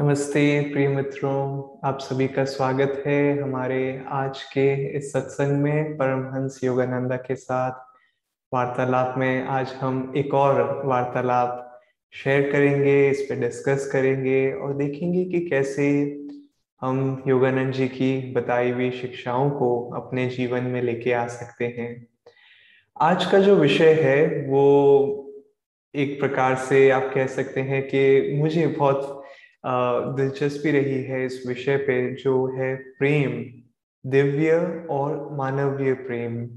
नमस्ते प्रिय मित्रों, आप सभी का स्वागत है हमारे आज के इस सत्संग में परमहंस योगानंदा के साथ। वार्तालाप में आज हम एक और वार्तालाप शेयर करेंगे, इस पे डिस्कस करेंगे और देखेंगे कि कैसे हम योगानंद जी की बताई हुई शिक्षाओं को अपने जीवन में लेके आ सकते हैं। आज का जो विषय है, वो एक प्रकार से आप कह सकते हैं कि मुझे बहुत दिलचस्पी रही है इस विषय पे जो है प्रेम, दिव्य और मानवीय प्रेम।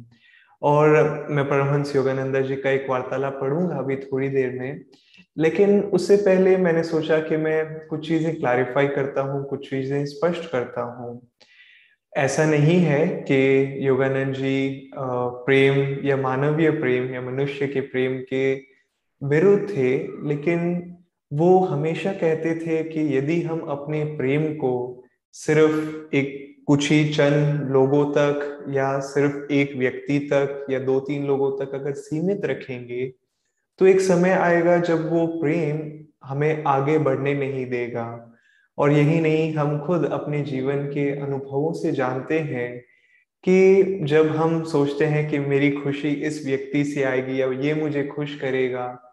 और मैं परमहंस योगानंदा जी का एक वार्तालाप पढ़ूँगा अभी थोड़ी देर में, लेकिन उससे पहले मैंने सोचा कि मैं कुछ चीज़ें क्लैरिफाई करता हूँ, कुछ चीज़ें स्पष्ट करता हूँ। ऐसा नहीं है कि योगानंद जी प्रेम या मानवीय प्रेम या मनुष्य के प्रेम के विरुद्ध थे, लेकिन वो हमेशा कहते थे कि यदि हम अपने प्रेम को सिर्फ़ एक कुछ ही चंद लोगों तक या सिर्फ़ एक व्यक्ति तक या दो तीन लोगों तक अगर सीमित रखेंगे तो एक समय आएगा जब वो प्रेम हमें आगे बढ़ने नहीं देगा। और यही नहीं, हम खुद अपने जीवन के अनुभवों से जानते हैं कि जब हम सोचते हैं कि मेरी खुशी इस व्यक्ति से आएगी या ये मुझे खुश करेगा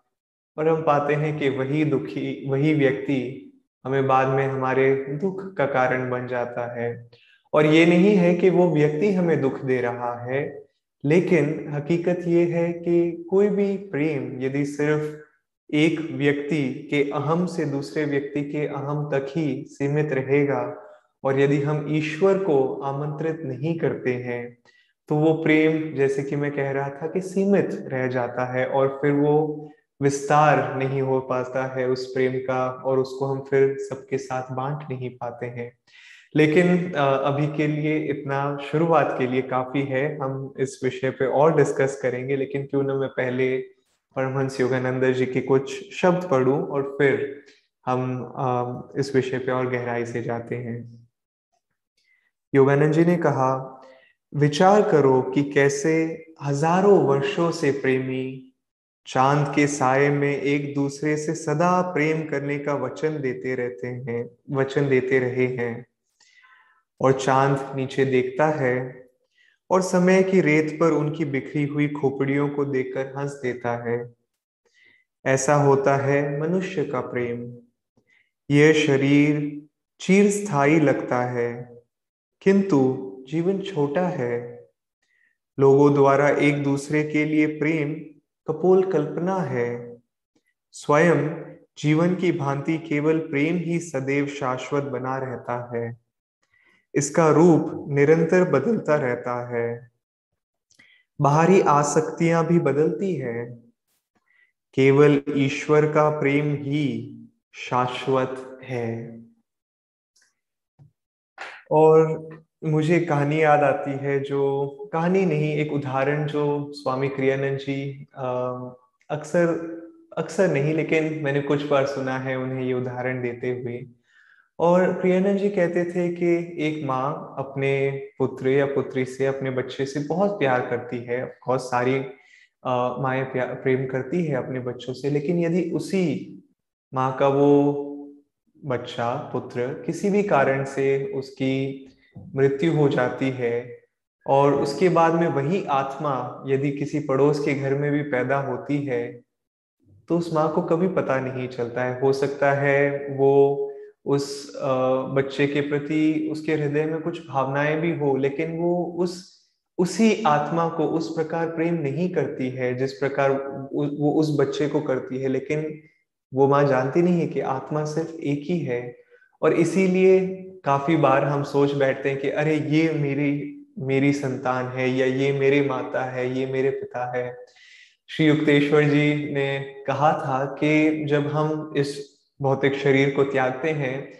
और हम पाते हैं कि वही दुखी, वही व्यक्ति हमें बाद में हमारे दुख का कारण बन जाता है। और ये नहीं है कि वो व्यक्ति हमें दुख दे रहा है, लेकिन हकीकत ये है कि कोई भी प्रेम यदि सिर्फ़ एक व्यक्ति के अहम से दूसरे व्यक्ति के अहम तक ही सीमित रहेगा और यदि हम ईश्वर को आमंत्रित नहीं करते हैं तो वो प्रेम जैसे कि मैं कह रहा था कि सीमित रह जाता है और फिर वो विस्तार नहीं हो पाता है उस प्रेम का और उसको हम फिर सबके साथ बांट नहीं पाते हैं। लेकिन अभी के लिए इतना शुरुआत के लिए काफ़ी है। हम इस विषय पे और डिस्कस करेंगे, लेकिन क्यों ना मैं पहले परमहंस योगानंद जी के कुछ शब्द पढ़ूं और फिर हम इस विषय पे और गहराई से जाते हैं। योगानंद जी ने कहा, विचार करो कि कैसे हज़ारों वर्षों से प्रेमी चाँद के साय में एक दूसरे से सदा प्रेम करने का वचन देते रहते हैं, वचन देते रहे हैं। और चाँद नीचे देखता है और समय की रेत पर उनकी बिखरी हुई खोपड़ियों को देखकर हंस देता है। ऐसा होता है मनुष्य का प्रेम। यह शरीर चीर स्थायी लगता है, किंतु जीवन छोटा है। लोगों द्वारा एक दूसरे के लिए प्रेम कपोल कल्पना है। स्वयं जीवन की भांति केवल प्रेम ही सदैव शाश्वत बना रहता है। इसका रूप निरंतर बदलता रहता है। बाहरी आसक्तियाँ भी बदलती है। केवल ईश्वर का प्रेम ही शाश्वत है। और मुझे कहानी याद आती है जो, कहानी नहीं, एक उदाहरण जो स्वामी क्रियानंद जी अक्सर अक्सर नहीं, लेकिन मैंने कुछ बार सुना है उन्हें ये उदाहरण देते हुए। और क्रियानंद जी कहते थे कि एक माँ अपने पुत्र या पुत्री से, अपने बच्चे से बहुत प्यार करती है, बहुत सारी माए प्रेम करती है अपने बच्चों से, लेकिन यदि उसी माँ का वो बच्चा, पुत्र किसी भी कारण से उसकी मृत्यु हो जाती है और उसके बाद में वही आत्मा यदि किसी पड़ोस के घर में भी पैदा होती है तो उस माँ को कभी पता नहीं चलता है। हो सकता है वो उस बच्चे के प्रति उसके हृदय में कुछ भावनाएँ भी हो, लेकिन वो उस, उसी आत्मा को उस प्रकार प्रेम नहीं करती है, जिस प्रकार वो उस बच्चे को करती है। लेकिन वो माँ जानती नहीं है कि आत्मा सिर्फ़ एक ही है और इसीलिए काफ़ी बार हम सोच बैठते हैं कि अरे ये मेरी मेरी संतान है या ये मेरे माता है, ये मेरे पिता है। श्री युक्तेश्वर जी ने कहा था कि जब हम इस भौतिक शरीर को त्यागते हैं,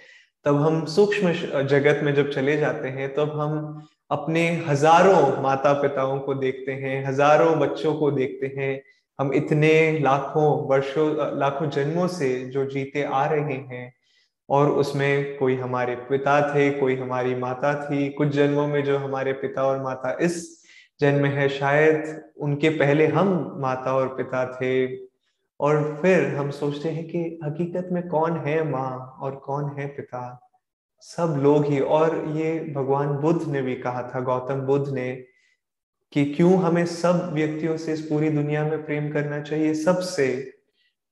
तब हम सूक्ष्म जगत में जब चले जाते हैं, तब हम अपने हज़ारों माता पिताओं को देखते हैं, हज़ारों बच्चों को देखते हैं। हम इतने लाखों वर्षों, लाखों जन्मों से जो जीते आ रहे हैं और उसमें कोई हमारे पिता थे, कोई हमारी माता थी। कुछ जन्मों में जो हमारे पिता और माता इस जन्म है, शायद उनके पहले हम माता और पिता थे। और फिर हम सोचते हैं कि हकीकत में कौन है माँ और कौन है पिता? सब लोग ही। और ये भगवान बुद्ध ने भी कहा था, गौतम बुद्ध ने, कि क्यों हमें सब व्यक्तियों से इस पूरी दुनिया में प्रेम करना चाहिए? सबसे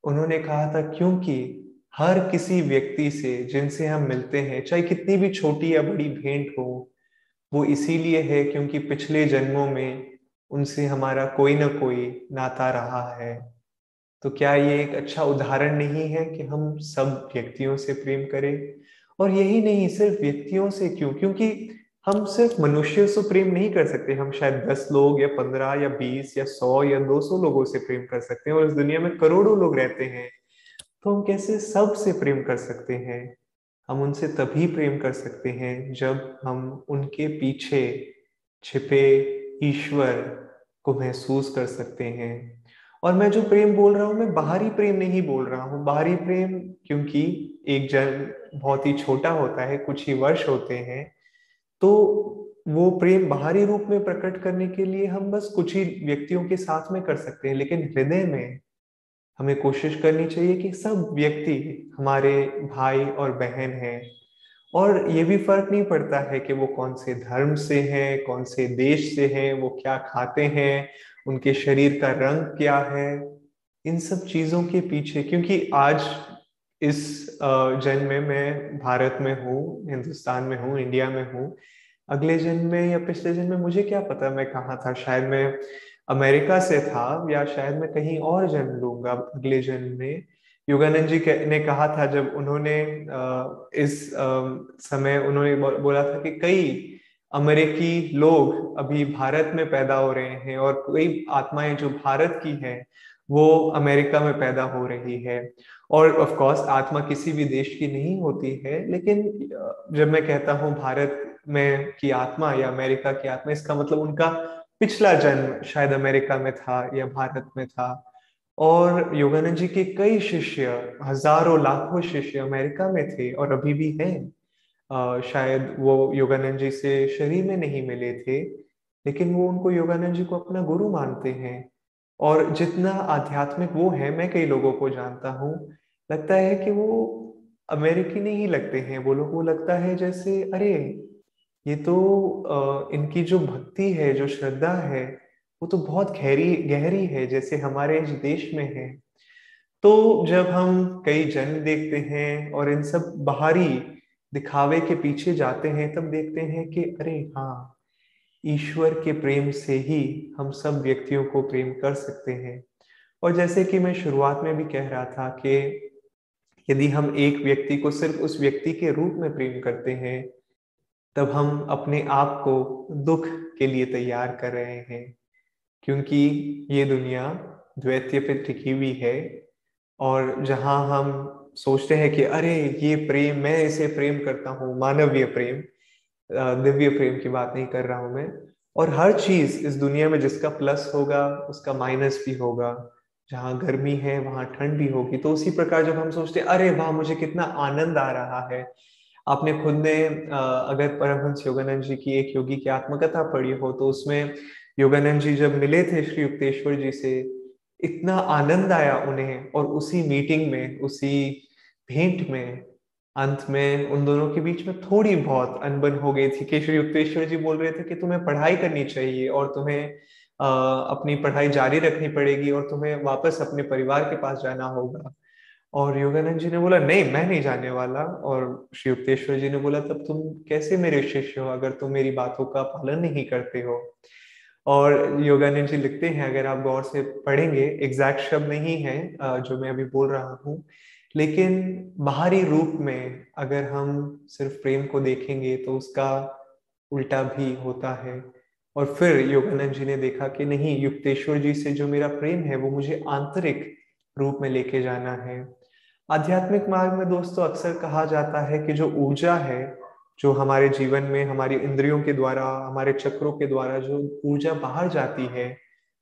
उन्होंने कहा था, क्योंकि हर किसी व्यक्ति से जिनसे हम मिलते हैं, चाहे कितनी भी छोटी या बड़ी भेंट हो, वो इसीलिए है क्योंकि पिछले जन्मों में उनसे हमारा कोई ना कोई नाता रहा है। तो क्या ये एक अच्छा उदाहरण नहीं है कि हम सब व्यक्तियों से प्रेम करें? और यही नहीं, सिर्फ़ व्यक्तियों से क्यों? क्योंकि हम सिर्फ़ मनुष्य से प्रेम नहीं कर सकते। हम शायद दस लोग या पंद्रह या बीस या सौ या दो सौ लोगों से प्रेम कर सकते हैं और इस दुनिया में करोड़ों लोग रहते हैं। तो हम कैसे सबसे प्रेम कर सकते हैं? हम उनसे तभी प्रेम कर सकते हैं जब हम उनके पीछे छिपे ईश्वर को महसूस कर सकते हैं। और मैं जो प्रेम बोल रहा हूँ, मैं बाहरी प्रेम नहीं बोल रहा हूँ। बाहरी प्रेम क्योंकि एक जन बहुत ही छोटा होता है, कुछ ही वर्ष होते हैं तो वो प्रेम बाहरी रूप में प्रकट करने के लिए हम बस कुछ ही व्यक्तियों के साथ में कर सकते हैं। लेकिन हृदय में हमें कोशिश करनी चाहिए कि सब व्यक्ति हमारे भाई और बहन हैं। और ये भी फ़र्क नहीं पड़ता है कि वो कौन से धर्म से हैं, कौन से देश से हैं, वो क्या खाते हैं, उनके शरीर का रंग क्या है। इन सब चीज़ों के पीछे, क्योंकि आज इस जन्म में मैं भारत में हूँ, हिंदुस्तान में हूँ, इंडिया में हूँ। अगले जन्म में या पिछले जन्म में मुझे क्या पता मैं कहाँ था, शायद मैं अमेरिका से था, या शायद मैं कहीं और जन्म लूँगा अगले जन्म में। योगानंद जी ने कहा था जब उन्होंने इस समय उन्होंने बोला था कि कई अमेरिकी लोग अभी भारत में पैदा हो रहे हैं और कई आत्माएँ जो भारत की हैं, वो अमेरिका में पैदा हो रही है। और ऑफ़ कोर्स आत्मा किसी भी देश की नहीं होती है, लेकिन जब मैं कहता हूँ भारत में की आत्मा या अमेरिका की आत्मा, इसका मतलब उनका पिछला जन्म शायद अमेरिका में था या भारत में था। और योगानंद जी के कई शिष्य, हज़ारों, लाखों शिष्य अमेरिका में थे और अभी भी हैं। शायद वो योगानंद जी से शरीर में नहीं मिले थे, लेकिन वो उनको योगानंद जी को अपना गुरु मानते हैं। और जितना आध्यात्मिक वो है, मैं कई लोगों को जानता हूँ, लगता है कि वो अमेरिकी नहीं लगते हैं। वो लोग वो लगता है जैसे, अरे ये तो इनकी जो भक्ति है, जो श्रद्धा है, वो तो बहुत गहरी गहरी है, जैसे हमारे इस देश में है। तो जब हम कई जन्म देखते हैं और इन सब बाहरी दिखावे के पीछे जाते हैं, तब देखते हैं कि, अरे हाँ ईश्वर के प्रेम से ही हम सब व्यक्तियों को प्रेम कर सकते हैं। और जैसे कि मैं शुरुआत में भी कह रहा था कि यदि हम एक व्यक्ति को सिर्फ़ उस व्यक्ति के रूप में प्रेम करते हैं तब हम अपने आप को दुख के लिए तैयार कर रहे हैं, क्योंकि ये दुनिया द्वैत्य पे टिकी हुई है और जहाँ हम सोचते हैं कि अरे, ये प्रेम, मैं इसे प्रेम करता हूँ, मानवीय प्रेम दिव्य प्रेम की बात नहीं कर रहा हूँ मैं। और हर चीज़ इस दुनिया में जिसका प्लस होगा, उसका माइनस भी होगा। जहाँ गर्मी है, वहाँ ठंड भी होगी। तो उसी प्रकार जब हम सोचते हैं, अरे वाह, मुझे कितना आनंद आ रहा है। आपने खुद ने अगर परमहंस योगानंद जी की एक योगी की आत्मकथा पढ़ी हो तो उसमें योगानंद जी जब मिले थे श्री युक्तेश्वर जी से, इतना आनंद आया उन्हें और उसी मीटिंग में, उसी भेंट में, अंत में उन दोनों के बीच में थोड़ी बहुत अनबन हो गई थी कि श्री युक्तेश्वर जी बोल रहे थे कि तुम्हें पढ़ाई करनी चाहिए और तुम्हें अपनी पढ़ाई जारी रखनी पड़ेगी और तुम्हें वापस अपने परिवार के पास जाना होगा। और योगानंद जी ने बोला, नहीं, मैं नहीं जाने वाला। और श्री युक्तेश्वर जी ने बोला, तब तुम कैसे मेरे शिष्य हो अगर तुम मेरी बातों का पालन नहीं करते हो? और योगानंद जी लिखते हैं, अगर आप गौर से पढ़ेंगे, एग्जैक्ट शब्द नहीं है जो मैं अभी बोल रहा हूँ, लेकिन बाहरी रूप में अगर हम सिर्फ़ प्रेम को देखेंगे तो उसका उल्टा भी होता है। और फिर योगानंद जी ने देखा कि नहीं, युक्तेश्वर जी से जो मेरा प्रेम है, वो मुझे आंतरिक रूप में लेके जाना है। आध्यात्मिक मार्ग में दोस्तों अक्सर कहा जाता है कि जो ऊर्जा है, जो हमारे जीवन में, हमारी इंद्रियों के द्वारा, हमारे चक्रों के द्वारा जो ऊर्जा बाहर जाती है,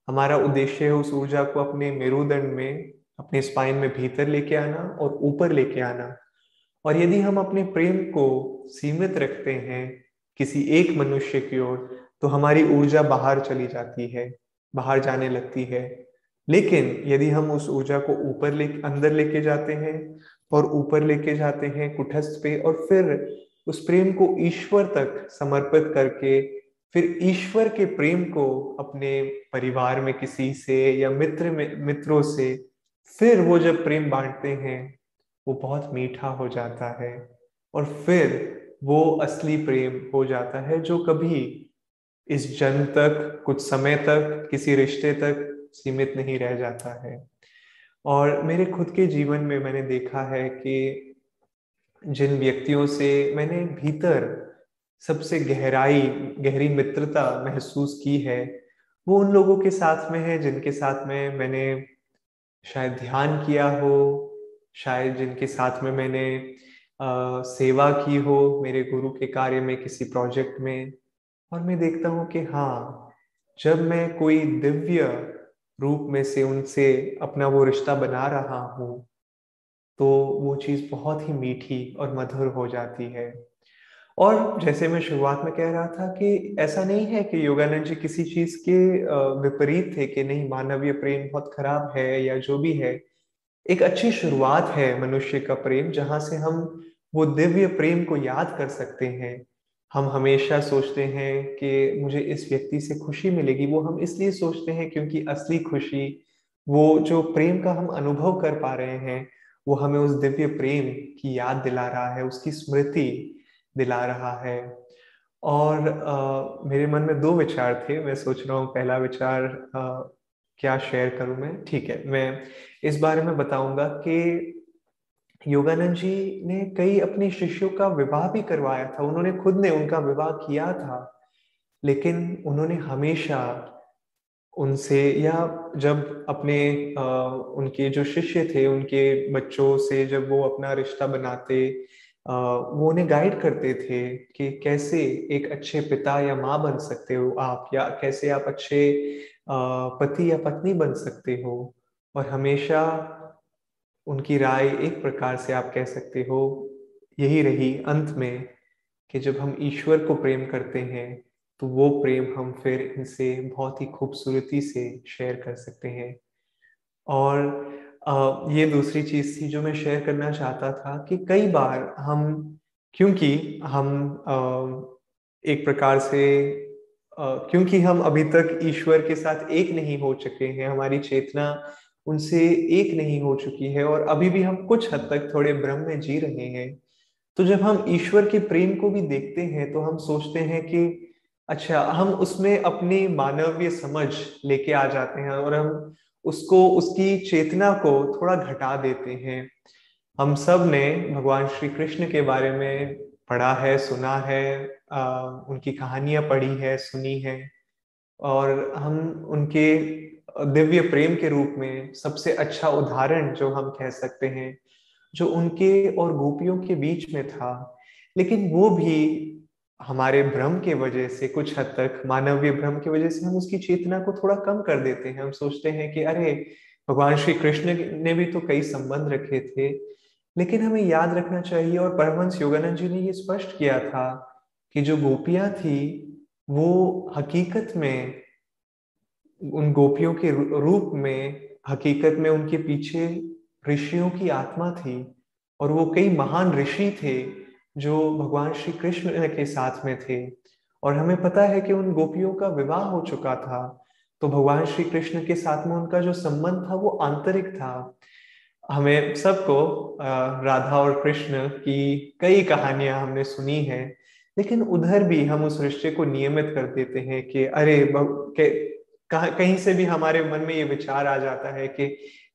हमारा उद्देश्य है उस ऊर्जा को अपने मेरुदंड में, अपने स्पाइन में भीतर लेके आना और ऊपर लेके आना। और यदि हम अपने प्रेम को सीमित रखते हैं किसी एक मनुष्य की ओर तो हमारी ऊर्जा बाहर चली जाती है, बाहर जाने लगती है। लेकिन यदि हम उस ऊर्जा को ऊपर ले, अंदर लेके जाते हैं और ऊपर लेके जाते हैं कुठस्थ पे और फिर उस प्रेम को ईश्वर तक समर्पित करके, फिर ईश्वर के प्रेम को अपने परिवार में किसी से या मित्र में, मित्रों से, फिर वो जब प्रेम बांटते हैं, वो बहुत मीठा हो जाता है और फिर वो असली प्रेम हो जाता है जो कभी इस जन्म तक, कुछ समय तक, किसी रिश्ते तक सीमित नहीं रह जाता है। और मेरे खुद के जीवन में मैंने देखा है कि जिन व्यक्तियों से मैंने भीतर सबसे गहराई गहरी मित्रता महसूस की है वो उन लोगों के साथ में है जिनके साथ में मैंने शायद ध्यान किया हो शायद जिनके साथ में मैंने आ, सेवा की हो मेरे गुरु के कार्य में किसी प्रोजेक्ट में। और मैं देखता हूँ कि हाँ जब मैं कोई दिव्य रूप में से उनसे अपना वो रिश्ता बना रहा हूँ तो वो चीज़ बहुत ही मीठी और मधुर हो जाती है। और जैसे मैं शुरुआत में कह रहा था कि ऐसा नहीं है कि योगानंद जी किसी चीज़ के विपरीत थे कि नहीं, मानवीय प्रेम बहुत खराब है या जो भी है। एक अच्छी शुरुआत है मनुष्य का प्रेम, जहाँ से हम वो दिव्य प्रेम को याद कर सकते हैं। हम हमेशा सोचते हैं कि मुझे इस व्यक्ति से खुशी मिलेगी वो हम इसलिए सोचते हैं क्योंकि असली खुशी वो जो प्रेम का हम अनुभव कर पा रहे हैं वो हमें उस दिव्य प्रेम की याद दिला रहा है उसकी स्मृति दिला रहा है। और आ, मेरे मन में दो विचार थे मैं सोच रहा हूँ पहला विचार आ, क्या शेयर करूँ मैं? ठीक है मैं इस बारे में बताऊँगा कि योगानंद जी ने कई अपने शिष्यों का विवाह भी करवाया था। उन्होंने खुद ने उनका विवाह किया था लेकिन उन्होंने हमेशा उनसे या जब अपने आ, उनके जो शिष्य थे उनके बच्चों से जब वो अपना रिश्ता बनाते आ, वो उन्हें गाइड करते थे कि कैसे एक अच्छे पिता या माँ बन सकते हो आप या कैसे आप अच्छे पति या पत्नी बन सकते हो। और हमेशा उनकी राय एक प्रकार से आप कह सकते हो, यही रही अंत में कि जब हम ईश्वर को प्रेम करते हैं तो वो प्रेम हम फिर इनसे बहुत ही खूबसूरती से शेयर कर सकते हैं। और ये दूसरी चीज़ थी जो मैं शेयर करना चाहता था कि कई बार हम, क्योंकि हम एक प्रकार से क्योंकि हम अभी तक ईश्वर के साथ एक नहीं हो चुके हैं, हमारी चेतना उनसे एक नहीं हो चुकी है और अभी भी हम कुछ हद तक थोड़े भ्रम में जी रहे हैं। तो जब हम ईश्वर के प्रेम को भी देखते हैं तो हम सोचते हैं कि अच्छा हम उसमें अपनी मानवीय समझ लेके आ जाते हैं और हम उसको उसकी चेतना को थोड़ा घटा देते हैं। हम सबने भगवान श्री कृष्ण के बारे में पढ़ा है सुना है आ, उनकी कहानियाँ पढ़ी है सुनी है और हम उनके दिव्य प्रेम के रूप में सबसे अच्छा उदाहरण जो हम कह सकते हैं, जो उनके और गोपियों के बीच में था, लेकिन वो भी हमारे भ्रम के वजह से, कुछ हद तक मानवीय भ्रम की वजह से हम उसकी चेतना को थोड़ा कम कर देते हैं। हम सोचते हैं कि अरे, भगवान श्री कृष्ण ने भी तो कई संबंध रखे थे, लेकिन हमें याद रखना चाहिए। और परमहंस योगानंद जी ने ये स्पष्ट किया था कि जो गोपियाँ थी, वो हकीकत में उन गोपियों के रूप में, हकीकत में उनके पीछे ऋषियों की आत्मा थी और वो कई महान ऋषि थे जो भगवान श्री कृष्ण के साथ में थे। और हमें पता है कि उन गोपियों का विवाह हो चुका था तो भगवान श्री कृष्ण के साथ में उनका जो संबंध था वो आंतरिक था। हमें सबको राधा और कृष्ण की कई कहानियाँ हमने सुनी है, लेकिन उधर भी हम उस रिश्ते को नियमित कर देते हैं कि अरे कहीं से भी हमारे मन में ये विचार आ जाता है कि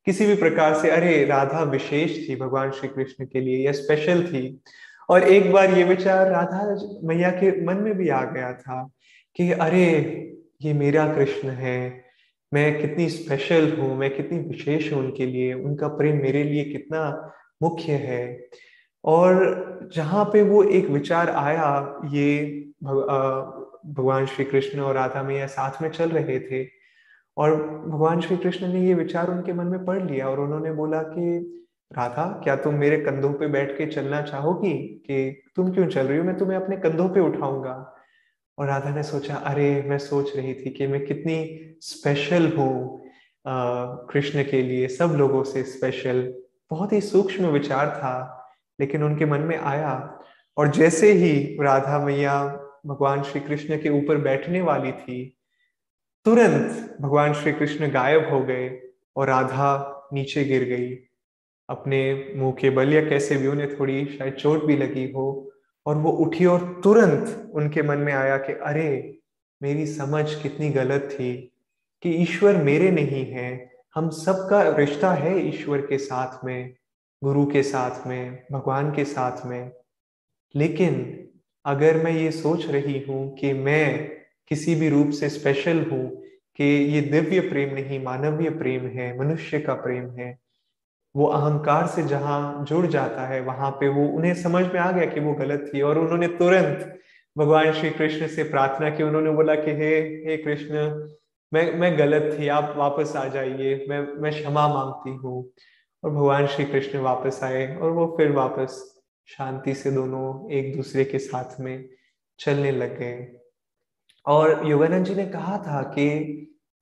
किसी भी प्रकार से, अरे, राधा विशेष थी भगवान श्री कृष्ण के लिए, या स्पेशल थी। और एक बार ये विचार राधा मैया के मन में भी आ गया था कि, अरे, ये मेरा कृष्ण है, मैं कितनी स्पेशल हूँ, मैं कितनी विशेष हूँ उनके लिए, उनका प्रेम मेरे लिए कितना मुख्य है। और जहाँ पे वो एक विचार आया, ये भगवान श्री कृष्ण और राधा मैया साथ में चल रहे थे और भगवान श्री कृष्ण ने ये विचार उनके मन में पढ़ लिया और उन्होंने बोला कि, राधा, क्या तुम मेरे कंधों पे बैठ के चलना चाहोगी कि तुम क्यों चल रही हो? मैं तुम्हें अपने कंधों पे उठाऊँगा। और राधा ने सोचा, अरे, मैं सोच रही थी कि मैं कितनी स्पेशल हूँ कृष्ण के लिए, सब लोगों से स्पेशल बहुत ही सूक्ष्म विचार था, लेकिन उनके मन में आया। और जैसे ही राधा मैया भगवान श्री कृष्ण के ऊपर बैठने वाली थी, तुरंत भगवान श्री कृष्ण गायब हो गए और राधा नीचे गिर गई। अपने मुँह के बल या कैसे भी उन्हें थोड़ी शायद चोट भी लगी हो, और वो उठी और तुरंत उनके मन में आया कि, अरे, मेरी समझ कितनी गलत थी कि ईश्वर मेरे नहीं है, हम सबका रिश्ता है ईश्वर के साथ में, गुरु के साथ में, भगवान के साथ में। लेकिन अगर मैं ये सोच रही हूँ कि मैं किसी भी रूप से स्पेशल हूँ, कि ये दिव्य प्रेम नहीं, मानवीय प्रेम है, मनुष्य का प्रेम है, वो अहंकार से जहाँ जुड़ जाता है, वहाँ पे वो, उन्हें समझ में आ गया कि वो गलत थी और उन्होंने तुरंत भगवान श्री कृष्ण से प्रार्थना की, उन्होंने बोला कि हे हे कृष्ण, मैं मैं गलत थी, आप वापस आ जाइए, मैं मैं क्षमा मांगती हूँ। और भगवान श्री कृष्ण वापस आए और वो फिर वापस शांति से दोनों एक दूसरे के साथ में चलने लग गए। और योगानंद जी ने कहा था कि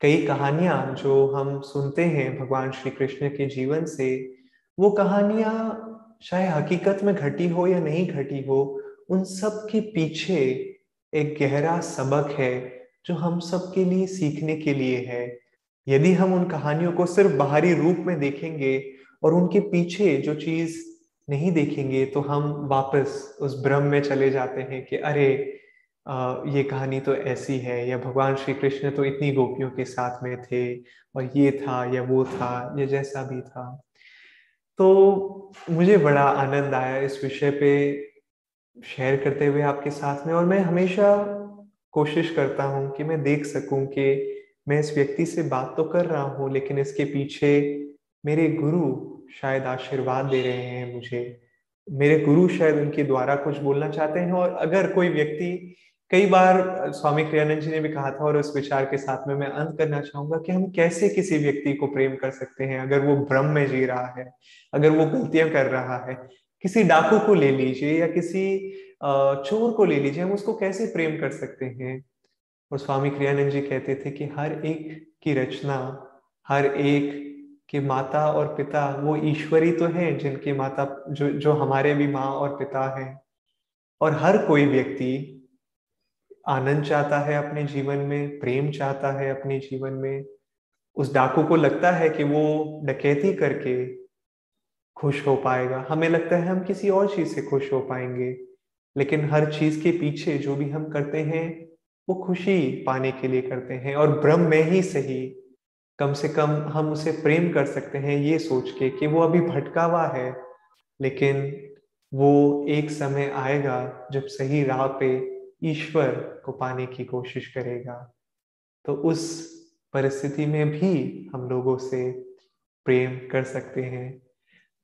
कई कहानियाँ जो हम सुनते हैं भगवान श्री कृष्ण के जीवन से, वो कहानियाँ चाहे हकीकत में घटी हो या नहीं घटी हो, उन सब के पीछे एक गहरा सबक है जो हम सब के लिए सीखने के लिए है। यदि हम उन कहानियों को सिर्फ़ बाहरी रूप में देखेंगे और उनके पीछे जो चीज़ नहीं देखेंगे तो हम वापस उस भ्रम में चले जाते हैं कि अरे ये कहानी तो ऐसी है, या भगवान श्री कृष्ण तो इतनी गोपियों के साथ में थे, और ये था, या वो था, या जैसा भी था। तो मुझे बड़ा आनंद आया इस विषय पे शेयर करते हुए आपके साथ में, और मैं हमेशा कोशिश करता हूँ कि मैं देख सकूँ कि मैं इस व्यक्ति से बात तो कर रहा हूँ, लेकिन इसके पीछे मेरे गुरु शायद आशीर्वाद दे रहे हैं मुझे। मेरे गुरु शायद उनके द्वारा कुछ बोलना चाहते हैं और अगर कोई व्यक्ति, कई बार स्वामी क्रियानंद जी ने भी कहा था और उस विचार के साथ में मैं अंत करना चाहूँगा कि हम कैसे किसी व्यक्ति को प्रेम कर सकते हैं, अगर वो भ्रम में जी रहा है, अगर वो गलतियाँ कर रहा है, किसी डाकू को ले लीजिए या किसी चोर को ले लीजिए, हम उसको कैसे प्रेम कर सकते हैं? और स्वामी क्रियानंद जी कहते थे कि हर एक की रचना, हर एक के माता और पिता वो ईश्वरी तो हैं जिनके माता जो जो हमारे भी माँ और पिता हैं। और हर कोई व्यक्ति आनंद चाहता है अपने जीवन में, प्रेम चाहता है अपने जीवन में। उस डाकू को लगता है कि वो डकैती करके खुश हो पाएगा। हमें लगता है हम किसी और चीज़ से खुश हो पाएँगे, लेकिन हर चीज़ के पीछे जो भी हम करते हैं, वो खुशी पाने के लिए करते हैं। और ब्रह्म में ही सही कम से कम हम उसे प्रेम कर सकते हैं ये सोच के कि वो अभी भटका हुआ है, लेकिन वो एक समय आएगा जब सही राह पे ईश्वर को पाने की कोशिश करेगा। तो उस परिस्थिति में भी हम लोगों से प्रेम कर सकते हैं।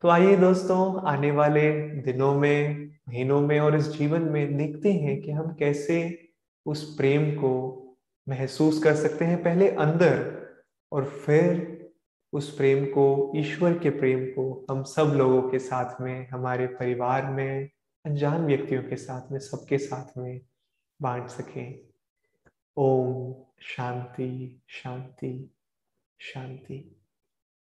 तो आइए दोस्तों, आने वाले दिनों में, महीनों में और इस जीवन में देखते हैं कि हम कैसे उस प्रेम को महसूस कर सकते हैं। पहले अंदर और फिर उस प्रेम को, ईश्वर के प्रेम को हम सब लोगों के साथ में, हमारे परिवार में, अनजान व्यक्तियों के साथ में, सबके साथ में बांट सकें। ओम शांति शांति शांति।